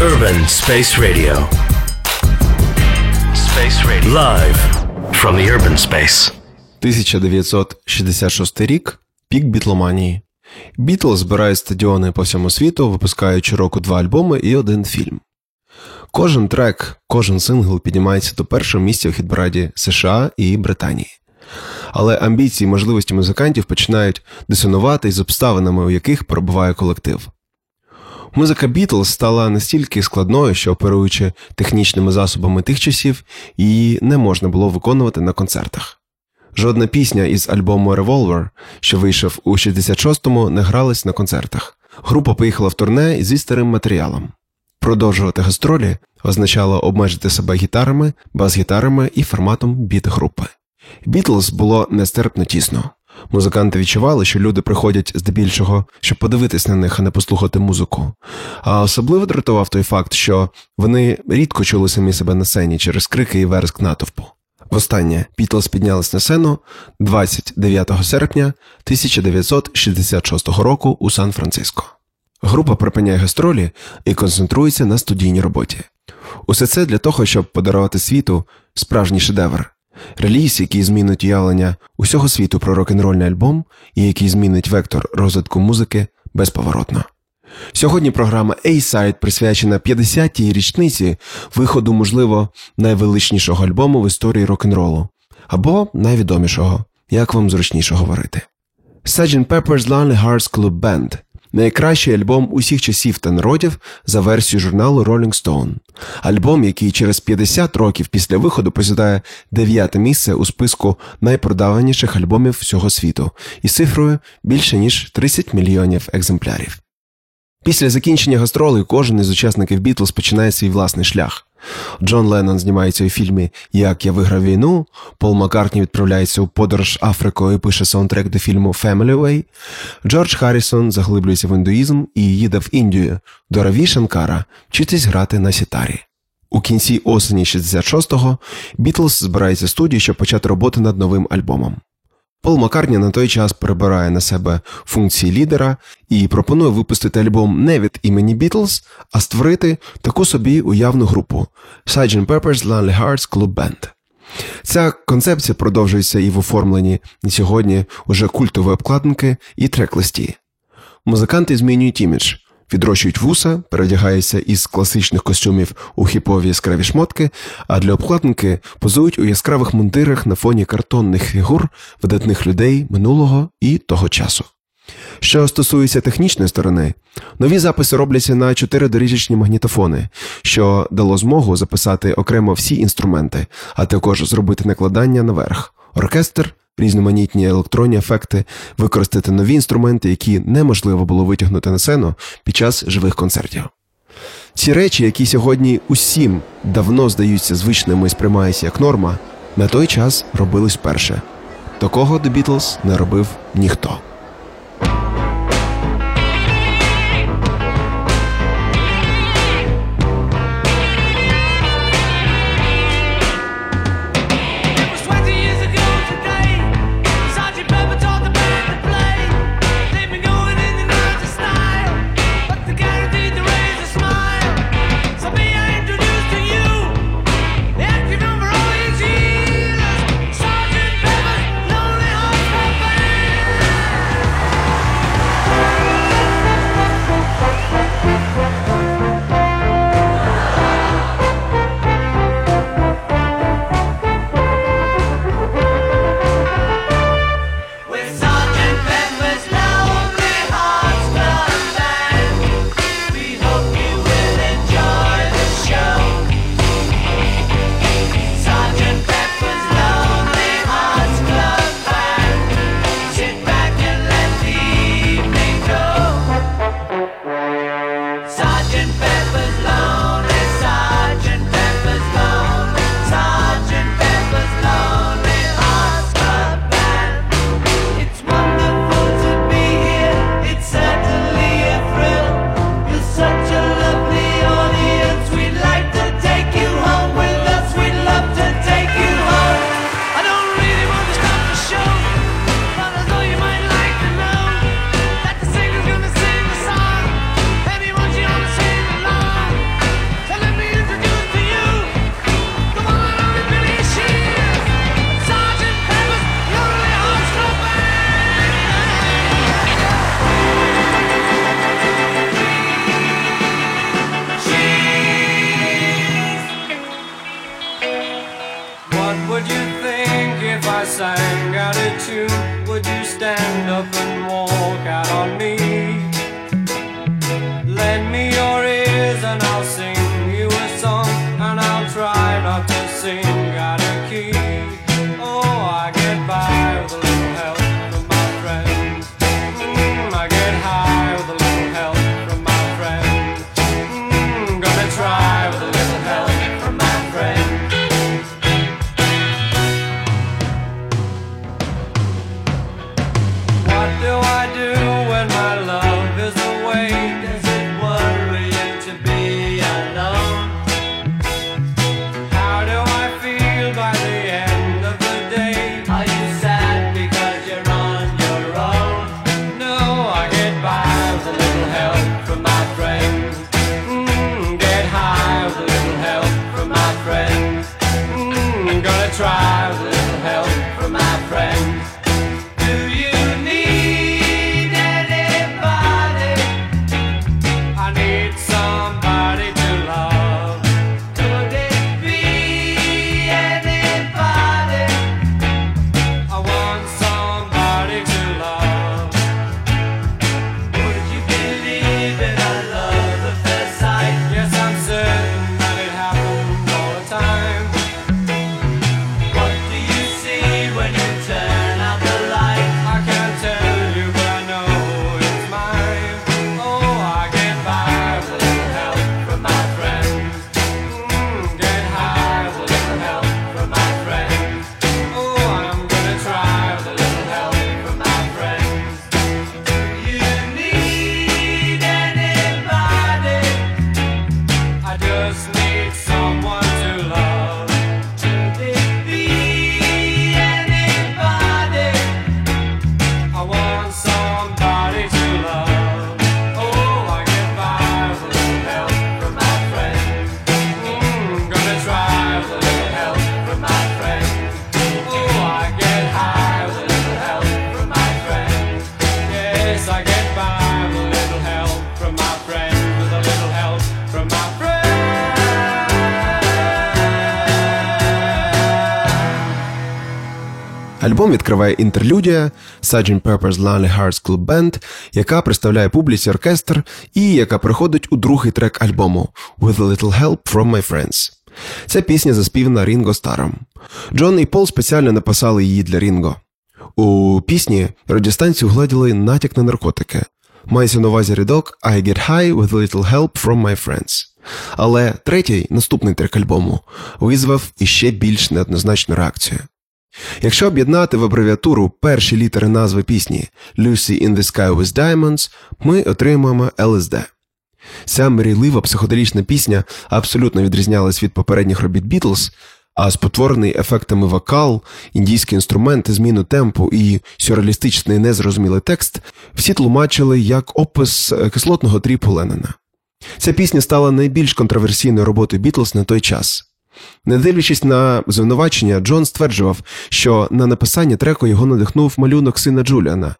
Urban Space Radio. Space Radio. Live from the urban space. 1966 рік пік бітломанії. Бітлз збирають стадіони по всьому світу, випускають щороку два альбоми і один фільм. Кожен трек, кожен сингл піднімається до першого місця в хітпараді США і Британії. Але амбіції і можливості музикантів починають дисонувати із обставинами, у яких перебуває колектив. Музика Бітлз стала настільки складною, що, оперуючи технічними засобами тих часів, її не можна було виконувати на концертах. Жодна пісня із альбому Revolver, що вийшов у 66-му, не гралась на концертах. Група поїхала в турне зі старим матеріалом. Продовжувати гастролі означало обмежити себе гітарами, бас-гітарами і форматом біт-групи. Бітлз було нестерпно тісно. Музиканти відчували, що люди приходять здебільшого, щоб подивитись на них, а не послухати музику. А особливо дратував той факт, що вони рідко чули самі себе на сцені через крики і вереск натовпу. Востаннє Бітлз піднялись на сцену 29 серпня 1966 року у Сан-Франциско. Група припиняє гастролі і концентрується на студійній роботі. Усе це для того, щоб подарувати світу справжній шедевр. Реліз, який змінить уявлення усього світу про рок-н-рольний альбом і який змінить вектор розвитку музики безповоротно. Сьогодні програма A-Side присвячена 50-й річниці виходу, можливо, найвеличнішого альбому в історії рок-н-ролу або найвідомішого, як вам зручніше говорити. Sgt. Pepper's Lonely Hearts Club Band найкращий альбом усіх часів та народів за версією журналу Rolling Stone. Альбом, який через 50 років після виходу посідає дев'яте місце у списку найпродаваніших альбомів всього світу із цифрою більше ніж 30 мільйонів екземплярів. Після закінчення гастролей кожен із учасників Бітлз починає свій власний шлях. Джон Леннон знімається у фільмі Як я виграв війну. Пол Маккартні відправляється у подорож Африкою і пише саундтрек до фільму Family Way. Джордж Харрісон заглиблюється в індуїзм і їде в Індію до Раві Шанкара вчитись грати на сітарі. У кінці осені 66-го Бітлз збирається в студії, щоб почати роботу над новим альбомом. Пол Маккарні на той час перебирає на себе функції лідера і пропонує випустити альбом не від імені Бітлз, а створити таку собі уявну групу Sgt. Pepper's Lonely Hearts Club Band. Ця концепція продовжується і в оформленні на сьогодні уже культової обкладинки і трек-листі. Музиканти змінюють імідж відрощують вуса, передягаються із класичних костюмів у хіпові яскраві шмотки, а для обкладинки позують у яскравих мундирах на фоні картонних фігур видатних людей минулого і того часу. Що стосується технічної сторони, нові записи робляться на чотиридоріжечні магнітофони, що дало змогу записати окремо всі інструменти, а також зробити накладання наверх, оркестр різноманітні електронні ефекти, використати нові інструменти, які неможливо було витягнути на сцену під час живих концертів. Ці речі, які сьогодні усім давно здаються звичними і сприймаються як норма, на той час робились вперше. Такого The Beatles не робив ніхто. Альбом інтерлюдія Sgt. Pepper's Lonely Hearts Club Band, яка представляє публіці оркестр і яка приходить у другий трек альбому With a Little Help from My Friends. Ця пісня заспівана Рінго Старом. Джон і Пол спеціально написали її для Рінго. У пісні радіостанцію гладіли натяк на наркотики. Мається на увазі рядок I get high with a little help from my friends. Але третій, наступний трек альбому, визвав іще більш неоднозначну реакцію. Якщо об'єднати в абревіатуру перші літери назви пісні Lucy in the Sky with Diamonds, ми отримаємо LSD. Ця мрійлива психоделічна пісня абсолютно відрізнялась від попередніх робіт Бітлз, а спотворений ефектами вокал, індійські інструменти, зміну темпу і сюрреалістичний незрозумілий текст всі тлумачили як опис кислотного тріпу Леннона. Ця пісня стала найбільш контроверсійною роботою Бітлз на той час. Не дивлячись на звинувачення, Джон стверджував, що на написання треку його надихнув малюнок сина Джуліана,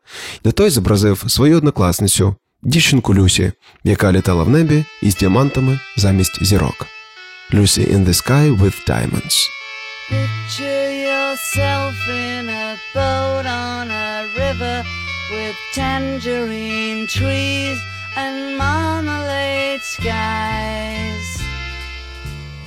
де той зобразив свою однокласницю, дівчинку Люсі, яка літала в небі із діамантами замість зірок. Lucy in the sky with diamonds. Picture yourself in a boat on a river with tangerine trees and marmalade skies.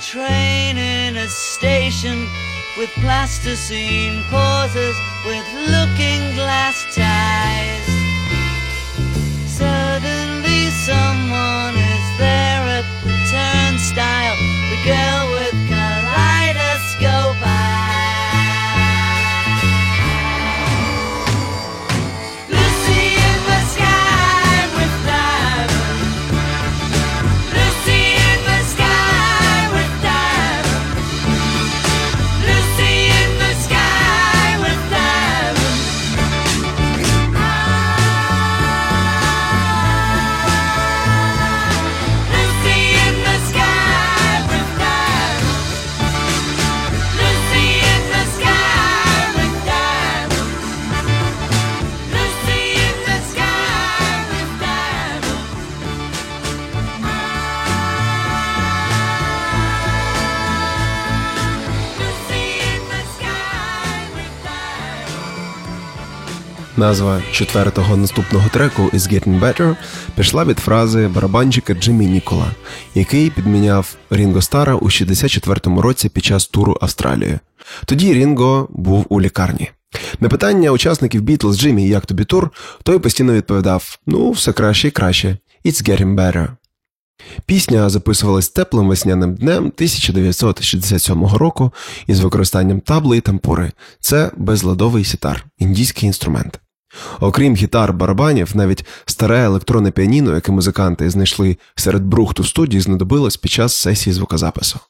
Train in a station with plasticine pauses with looking glass ties. Suddenly someone is there at the turnstile. The girl Назва четвертого наступного треку «Is Getting Better» пішла від фрази барабанщика Джиммі Нікола, який підміняв Рінго Стара у 64-му році під час туру Австралії. Тоді Рінго був у лікарні. На питання учасників Бітлз Джиммі, як тобі тур, той постійно відповідав: Ну, все краще і краще. It's getting better. Пісня записувалась теплим весняним днем 1967 року із використанням табли і тампури. Це безладовий сітар, індійський інструмент. Окрім гітар, барабанів, навіть старе електронне піаніно, яке музиканти знайшли серед брухту студії, знадобилось під час сесії звукозапису.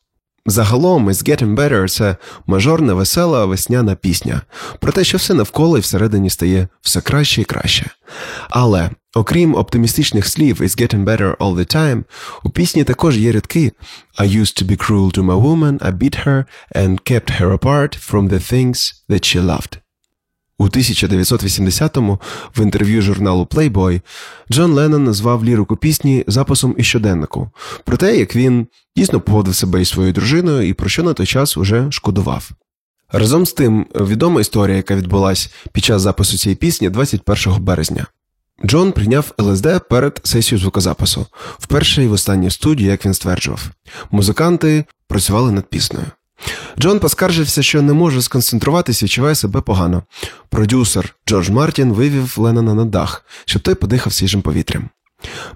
Загалом «It's Getting Better» – це мажорна, весела весняна пісня про те, що все навколо і всередині стає все краще і краще. Але, окрім оптимістичних слів «It's getting better all the time», у пісні також є рядки «I used to be cruel to my woman, I beat her and kept her apart from the things that she loved». У 1980-му в інтерв'ю журналу Playboy Джон Леннон назвав лірику пісні записом із щоденнику про те, як він дійсно поводив себе із своєю дружиною і про що на той час уже шкодував. Разом з тим, відома історія, яка відбулася під час запису цієї пісні 21 березня. Джон прийняв ЛСД перед сесією звукозапису, вперше і в останній студії, як він стверджував. Музиканти працювали над піснею. Джон поскаржився, що не може сконцентруватися і відчуває себе погано. Продюсер Джордж Мартін вивів Леннона на дах, щоб той подихав свіжим повітрям.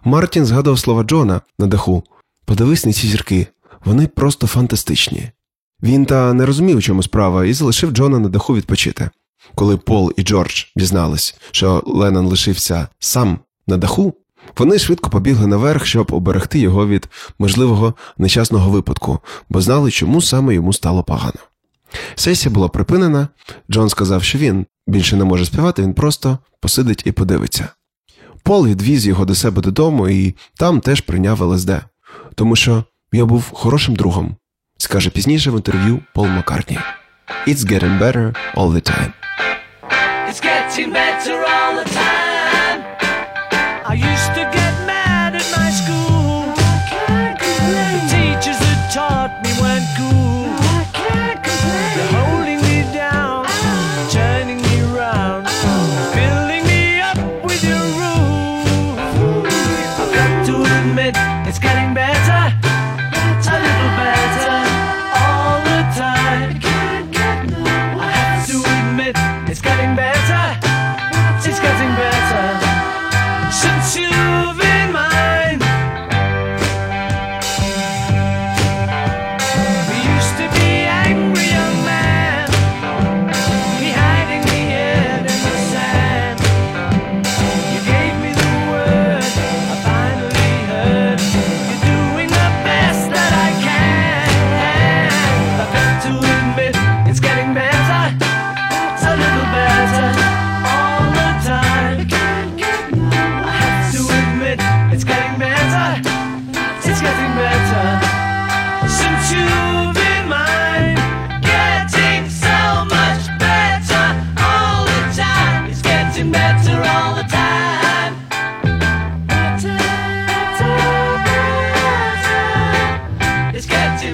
Мартін згадував слова Джона на даху подивись на ці зірки, вони просто фантастичні. Він та не розумів, у чому справа, і залишив Джона на даху відпочити. Коли Пол і Джордж дізнались, що Леннон лишився сам на даху, вони швидко побігли наверх, щоб оберегти його від можливого нещасного випадку, бо знали, чому саме йому стало погано. Сесія була припинена. Джон сказав, що він більше не може співати, він просто посидить і подивиться. Пол відвіз його до себе додому і там теж прийняв ЛСД, тому що я був хорошим другом, скаже пізніше в інтерв'ю Пол Маккартні. It's getting better all the time. It's getting better all the time. I used to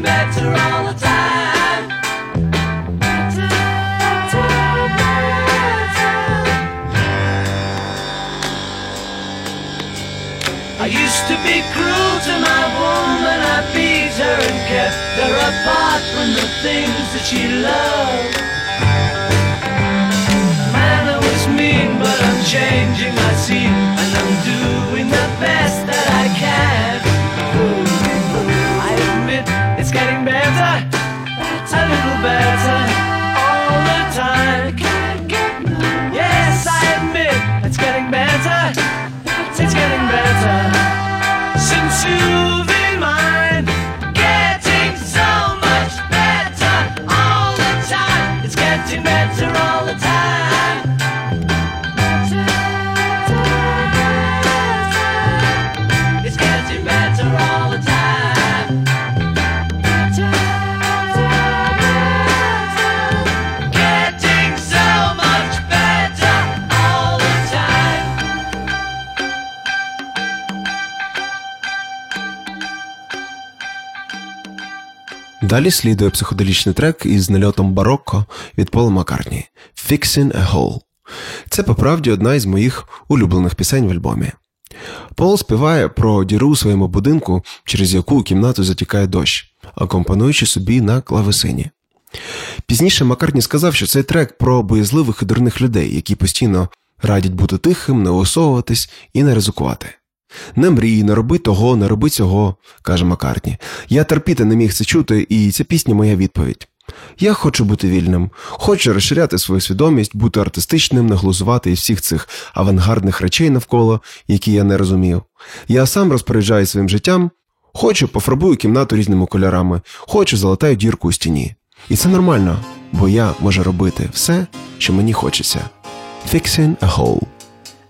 better all the time. I used to be cruel to my woman, I beat her and kept her apart from the things that she loved. Man, I was mean, but I'm changing, Далі слідує психоделічний трек із нальотом барокко від Пола Маккартні «Fixing a Hole». Це по правді одна із моїх улюблених пісень в альбомі. Пол співає про діру у своєму будинку, через яку у кімнату затікає дощ, акомпануючи собі на клавесині. Пізніше Маккартні сказав, що цей трек про боязливих і дурних людей, які постійно радять бути тихим, не висовуватись і не ризикувати. Не мрій, не роби того, не роби цього, каже Маккартні. Я терпіти не міг це чути, і ця пісня моя відповідь. Я хочу бути вільним, хочу розширяти свою свідомість, бути артистичним, не глузувати із всіх цих авангардних речей навколо, які я не розумів. Я сам розпоряджаю своїм життям, хочу пофарбую кімнату різними кольорами, хочу залатаю дірку у стіні. І це нормально, бо я можу робити все, що мені хочеться. Fixing a hole.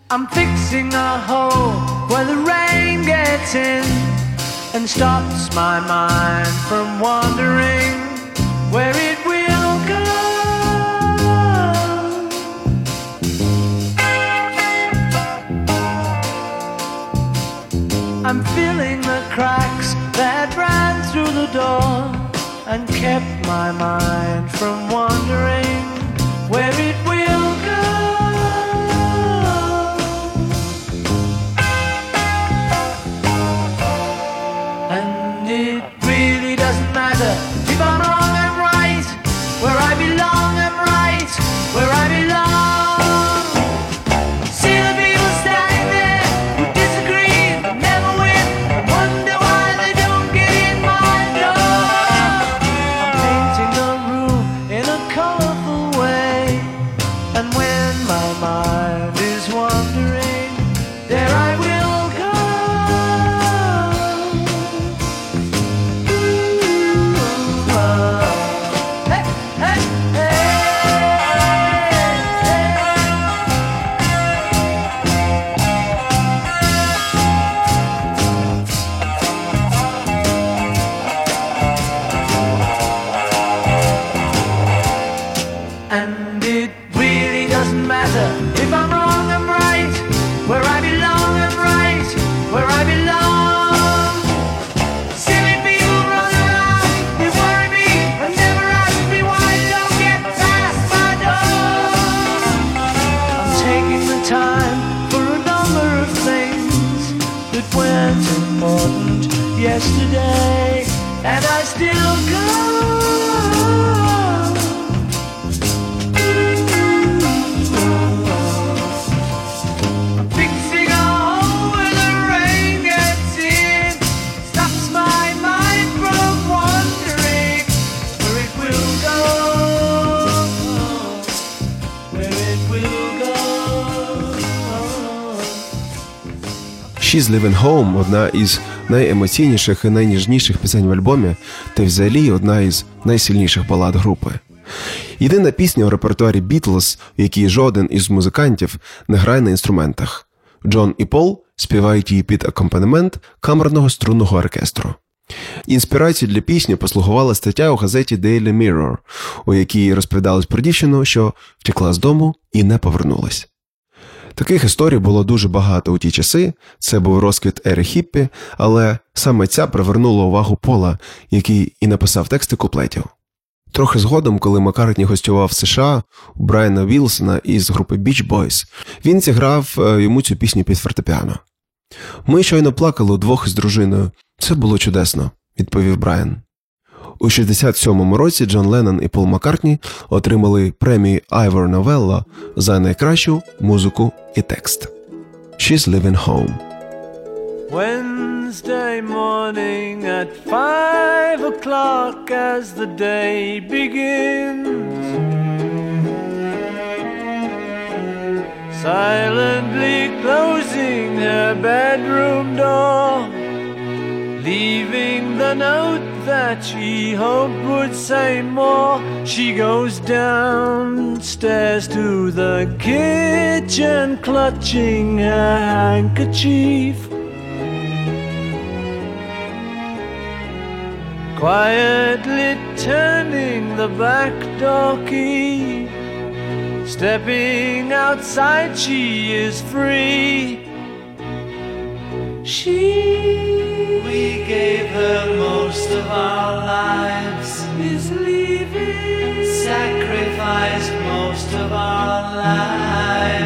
I'm fixing a hole where the rain gets in and stops my mind from wandering where it will go. I'm filling the cracks that ran through the door and kept my mind from wandering Home одна із найемоційніших і найніжніших пісень в альбомі, та й взагалі одна із найсильніших балад групи. Єдина пісня у репертуарі Бітлз, в якій жоден із музикантів не грає на інструментах. Джон і Пол співають її під акомпанемент камерного струнного оркестру. Інспірацією для пісні послугувала стаття у газеті Daily Mirror, у якій розповідалось про дівчину, що втекла з дому і не повернулась. Таких історій було дуже багато у ті часи. Це був розквіт ери хіппі, але саме ця привернула увагу Пола, який і написав тексти куплетів. Трохи згодом, коли Маккартні гостював в США у Брайана Вілсона із групи Beach Boys, він зіграв е, йому цю пісню під фортепіано. Ми щойно плакали удвох із дружиною. Це було чудесно, відповів Брайан. У 67-му році Джон Леннон і Пол Маккартні отримали премію Ivor Novello за найкращу музику і текст. She's Living Home. Wednesday morning at five o'clock as the day begins. Silently closing her bedroom door, leaving the note that she hoped would say more. She goes downstairs to the kitchen, clutching her handkerchief. Quietly turning the back door key. Stepping outside, she is free. She we gave her most of our lives is leaving. Sacrificed most of our lives.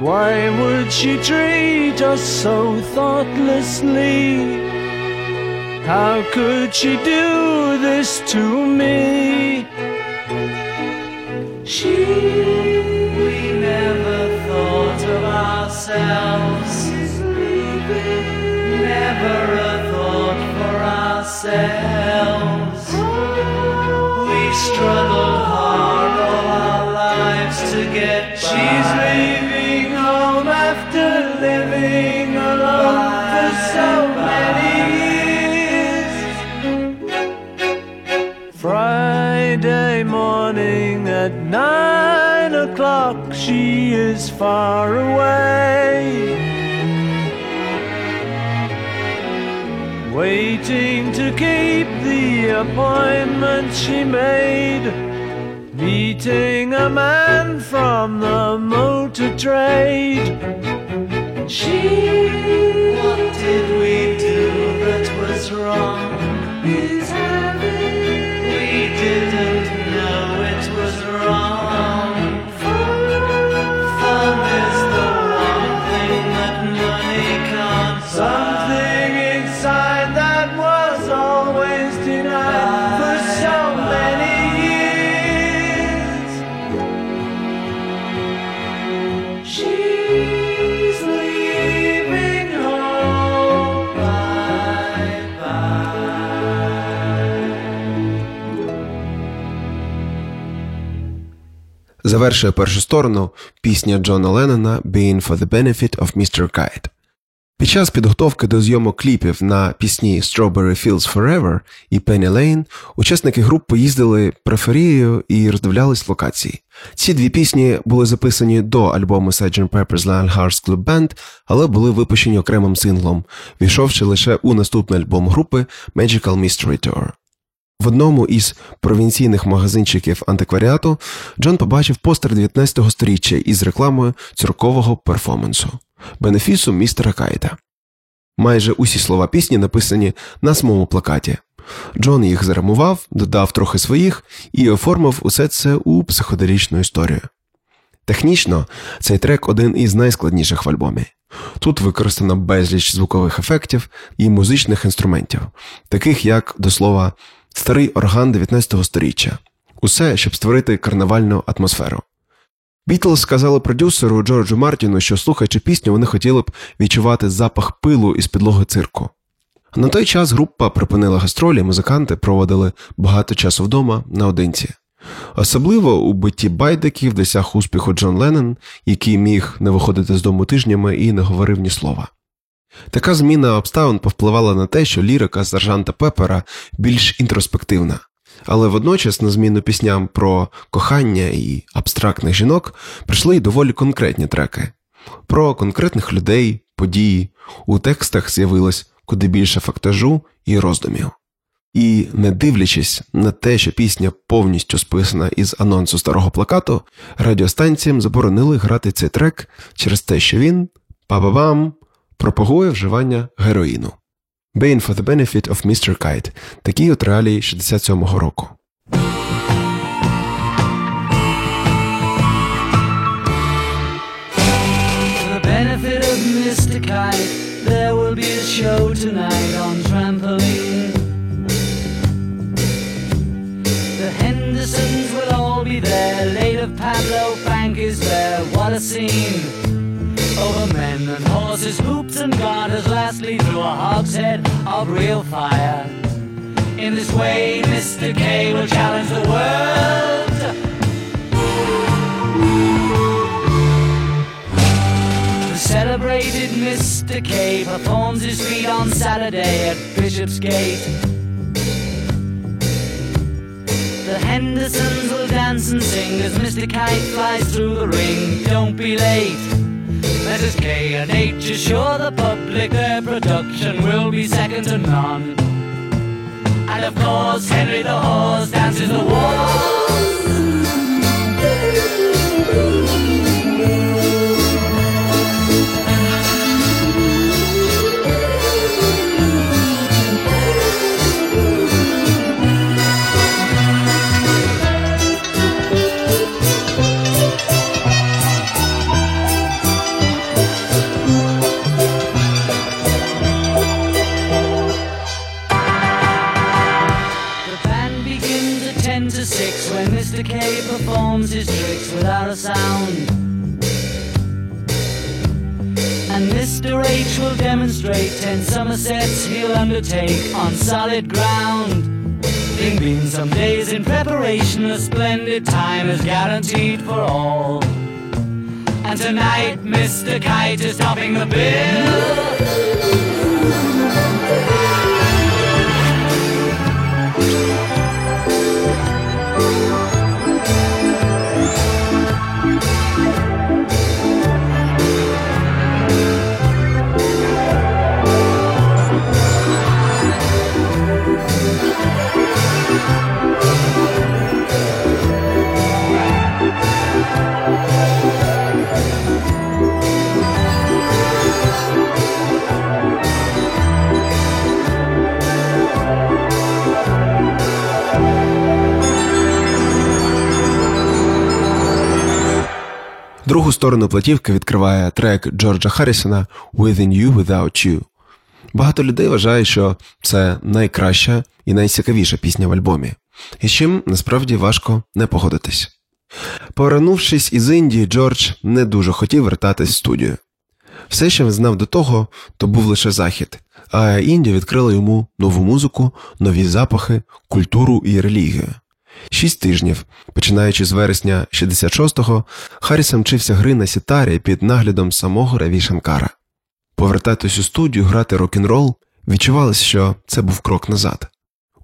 Why would she treat us so thoughtlessly? How could she do this to me? She, we never thought of ourselves. She's leaving. Never a thought for ourselves. We struggled hard all our lives to get by. She's leaving she is far away. Waiting to keep the appointment she made. Meeting a man from the motor trade. She, what did we do that was wrong? Завершує першу сторону пісня Джона Леннона «Being for the benefit of Mr. Kite». Під час підготовки до зйомок кліпів на пісні Strawberry Fields Forever і Penny Lane учасники груп поїздили периферією і роздивлялись локації. Ці дві пісні були записані до альбому Sgt. Pepper's Lonely Hearts Club Band, але були випущені окремим синглом, війшовши лише у наступний альбом групи Magical Mystery Tour. В одному із провінційних магазинчиків антикваріату Джон побачив постер 19-го сторіччя із рекламою циркового перформансу бенефісу містера Кайта. Майже усі слова пісні написані на самому плакаті. Джон їх зарамував, додав трохи своїх і оформив усе це у психоделічну історію. Технічно цей трек один із найскладніших в альбомі. Тут використано безліч звукових ефектів і музичних інструментів, таких як, до слова, старий орган 19 століття. Усе, щоб створити карнавальну атмосферу. Бітлз сказали продюсеру Джорджу Мартіну, що слухаючи пісню, вони хотіли б відчувати запах пилу із підлоги цирку. На той час група припинила гастролі, музиканти проводили багато часу вдома наодинці. Особливо у битті байдиків досяг успіху Джон Леннон, який міг не виходити з дому тижнями і не говорив ні слова. Така зміна обставин повпливала на те, що лірика сержанта Пепера більш інтроспективна. Але водночас на зміну пісням про кохання і абстрактних жінок прийшли й доволі конкретні треки. Про конкретних людей, події. У текстах з'явилось куди більше фактажу і роздумів. І не дивлячись на те, що пісня повністю списана із анонсу старого плакату, радіостанціям заборонили грати цей трек через те, що він па-ба-бам, пропагує вживання героїну. Bane for the Benefit of Mr. Kite. Такі от реалії 67-го року. Benefit of Mr. Kite, there will be a show tonight on trampoline. The Hendersons will all be there. Late of Pablo Frank is there. What a scene! Over men and horses, hoops and garters, lastly through a hogshead of real fire. In this way, Mr. K will challenge the world. The celebrated Mr. K performs his feat on Saturday at Bishopsgate. The Hendersons will dance and sing as Mr. Kite flies through the ring. Don't be late. Mrs. K and H assure the public their production will be second to none. And of course, Henry the horse dances the waltz. His tricks without a sound. And Mr. H will demonstrate 10 Somersets he'll undertake on solid ground. There've some days in preparation, a splendid time is guaranteed for all. And tonight, Mr. Kite is topping the bill. Другу сторону платівки відкриває трек Джорджа Харрісона Within You Without You. Багато людей вважає, що це найкраща і найцікавіша пісня в альбомі, і з чим насправді важко не погодитись. Повернувшись із Індії, Джордж не дуже хотів вертатись в студію. Все, що він знав до того, то був лише захід, а Індія відкрила йому нову музику, нові запахи, культуру і релігію. Шість тижнів, починаючи з вересня 66-го, Харрісон вчився гри на сітарі під наглядом самого Раві Шанкара. Повертатись у студію, грати рок-н-рол відчувалося, що це був крок назад.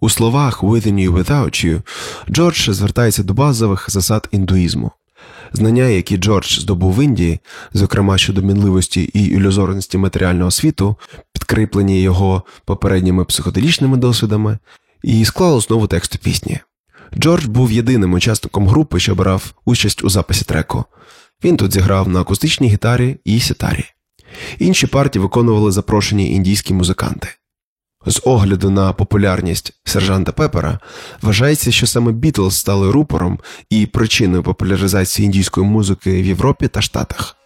У словах «Within you, without you» Джордж звертається до базових засад індуїзму. Знання, які Джордж здобув в Індії, зокрема щодо мінливості і ілюзорності матеріального світу, підкріплені його попередніми психоделічними досвідами, і склали основу тексту пісні. Джордж був єдиним учасником групи, що брав участь у записі треку. Він тут зіграв на акустичній гітарі і сітарі. Інші партії виконували запрошені індійські музиканти. З огляду на популярність сержанта Пепера вважається, що саме Бітлз стали рупором і причиною популяризації індійської музики в Європі та Штатах.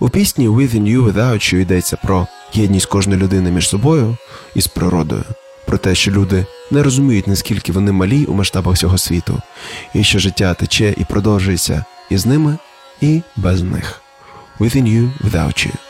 У пісні Within You Without You йдеться про єдність кожної людини між собою і з природою, про те, що люди не розуміють, наскільки вони малі у масштабах всього світу, і що життя тече і продовжується і з ними, і без них. Within You Without You.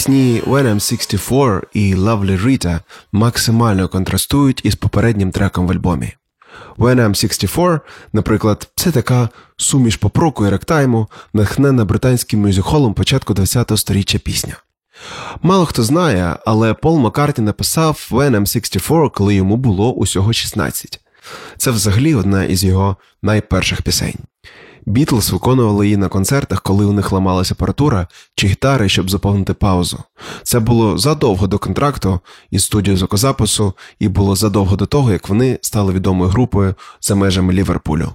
Пісні When I'm 64 і Lovely Rita максимально контрастують із попереднім треком в альбомі. When I'm 64, наприклад, це така суміш попроку і ректайму, натхнена британським мюзикхолом початку 20-го сторіччя пісня. Мало хто знає, але Пол Маккартні написав When I'm 64, коли йому було усього 16. Це взагалі одна із його найперших пісень. Бітлз виконували її на концертах, коли у них ламалася апаратура чи гітари, щоб заповнити паузу. Це було задовго до контракту із студією звукозапису, і було задовго до того, як вони стали відомою групою за межами Ліверпулю.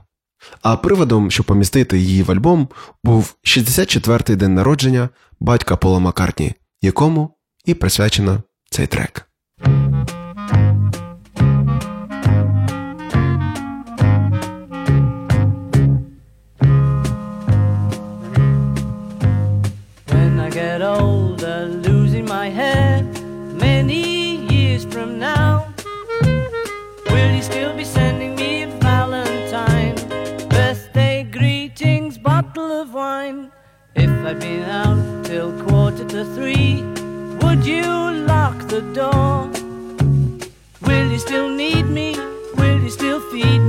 А приводом, щоб помістити її в альбом, був 64-й день народження батька Пола Маккартні, якому і присвячено цей трек. I'd been out till quarter to three, would you lock the door? Will you still need me? Will you still feed me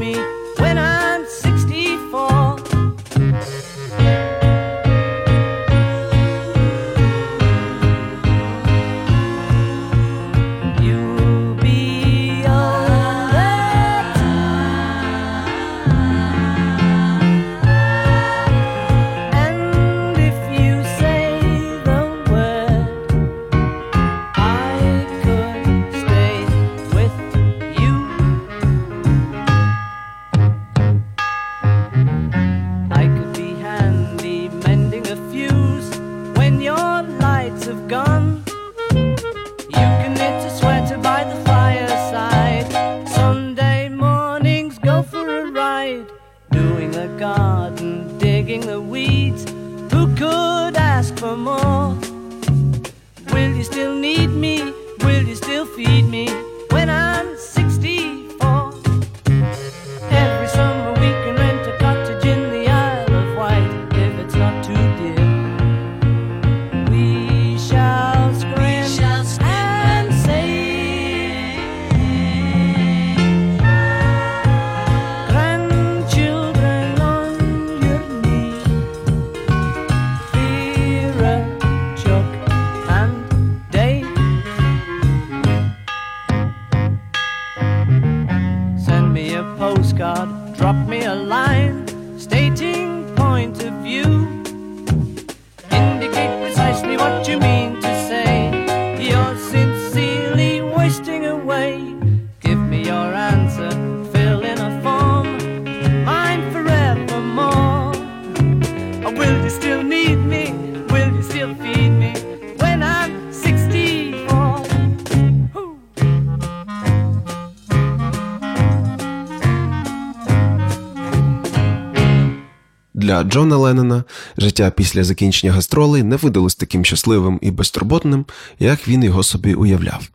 Джона Леннона життя після закінчення гастролей не видалось таким щасливим і безтурботним, як він його собі уявляв.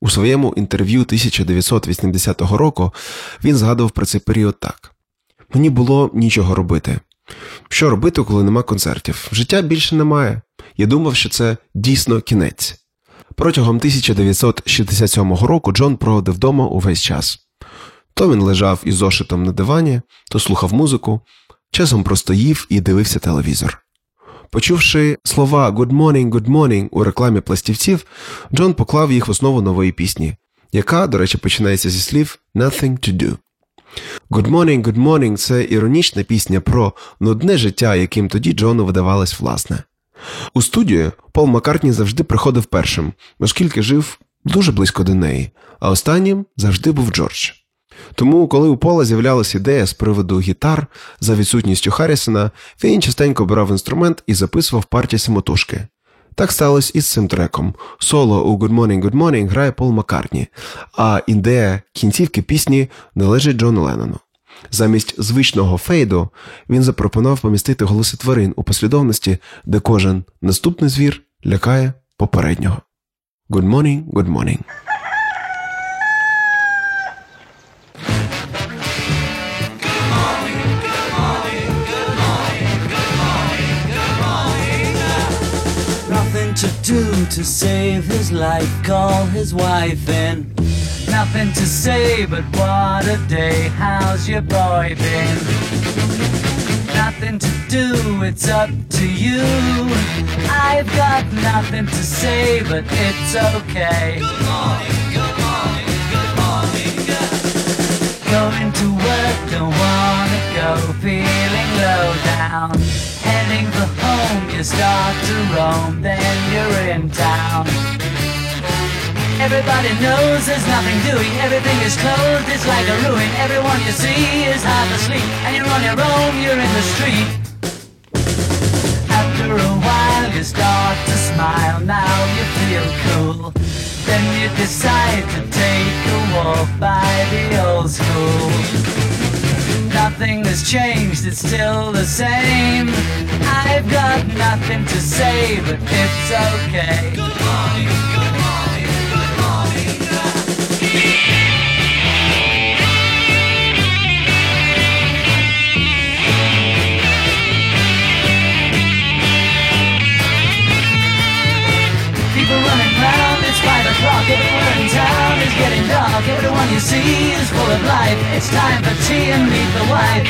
У своєму інтерв'ю 1980 року він згадував про цей період так: мені було нічого робити. Що робити, коли нема концертів? Життя більше немає. Я думав, що це дійсно кінець. Протягом 1967 року Джон проводив вдома увесь час. То він лежав із зошитом на дивані, то слухав музику, часом просто їв і дивився телевізор. Почувши слова «Good morning, good morning» у рекламі пластівців, Джон поклав їх в основу нової пісні, яка, до речі, починається зі слів «Nothing to do». «Good morning, good morning» – це іронічна пісня про нудне життя, яким тоді Джону видавалось власне. У студію Пол Маккартні завжди приходив першим, оскільки жив дуже близько до неї, а останнім завжди був Джордж. Тому, коли у Пола з'являлася ідея з приводу гітар за відсутністю Харрісона, він частенько брав інструмент і записував партії самотужки. Так сталося і з цим треком. Соло у Good Morning, Good Morning грає Пол Маккартні, а ідея кінцівки пісні належить Джону Леннону. Замість звичного фейду він запропонував помістити голоси тварин у послідовності, де кожен наступний звір лякає попереднього. Good morning, good morning. Do to save his life, call his wife in. Nothing to say, but what a day, how's your boy been? Nothing to do, it's up to you. I've got nothing to say, but it's okay. Good morning, Going to work, don't wanna go, feeling low down. Heading for home, you start to roam, then you're in town. Everybody knows there's nothing doing, everything is closed, it's like a ruin. Everyone you see is half asleep, and you're on your own, you're in the street. After a while, you start to smile, now you feel cool. Then you decide to take a by the old school. Nothing has changed, it's still the same. I've got nothing to say, but it's okay. Good morning, Everywhere in town is getting dark. Everyone you see is full of life. It's time for tea and meet the wife.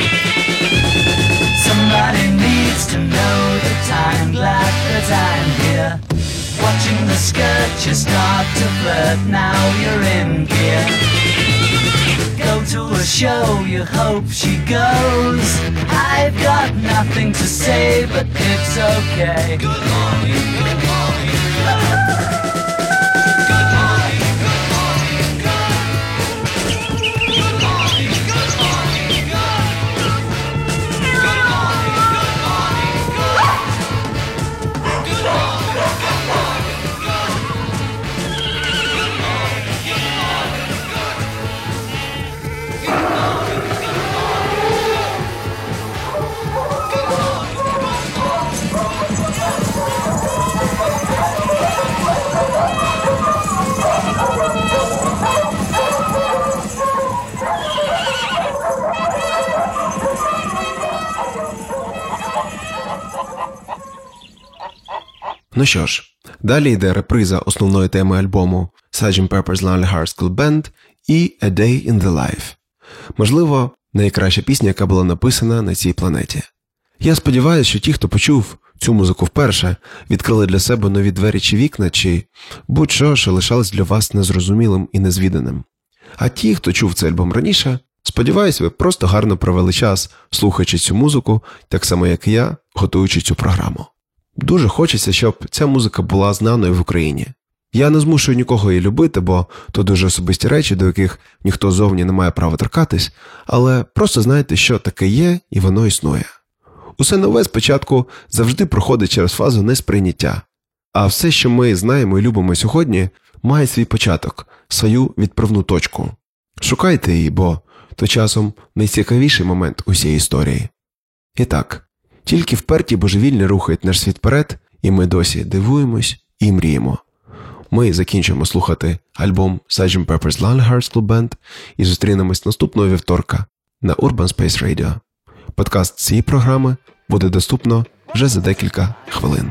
Somebody needs to know the time. Glad that I'm here. Watching the skirt, you start to flirt. Now you're in gear. Go to a show, you hope she goes. I've got nothing to say, but it's okay. Good morning. Ну що ж, далі йде реприза основної теми альбому Sgt. Pepper's Lonely Hearts Club Band і A Day in the Life. Можливо, найкраща пісня, яка була написана на цій планеті. Я сподіваюся, що ті, хто почув цю музику вперше, відкрили для себе нові двері чи вікна, чи будь-що, що лишалось для вас незрозумілим і незвіданим. А ті, хто чув цей альбом раніше, сподіваюся, ви просто гарно провели час, слухаючи цю музику, так само як і я, готуючи цю програму. Дуже хочеться, щоб ця музика була знаною в Україні. Я не змушую нікого її любити, бо то дуже особисті речі, до яких ніхто зовні не має права торкатись, але просто знайте, що таке є, і воно існує. Усе нове спочатку завжди проходить через фазу несприйняття. А все, що ми знаємо і любимо сьогодні, має свій початок, свою відправну точку. Шукайте її, бо то часом найцікавіший момент усієї історії. І так, тільки вперті божевільні рухають наш світ вперед, і ми досі дивуємось і мріємо. Ми закінчимо слухати альбом Sgt. Pepper's Lonely Hearts Club Band і зустрінемось наступного вівторка на Urban Space Radio. Подкаст цієї програми буде доступно вже за декілька хвилин.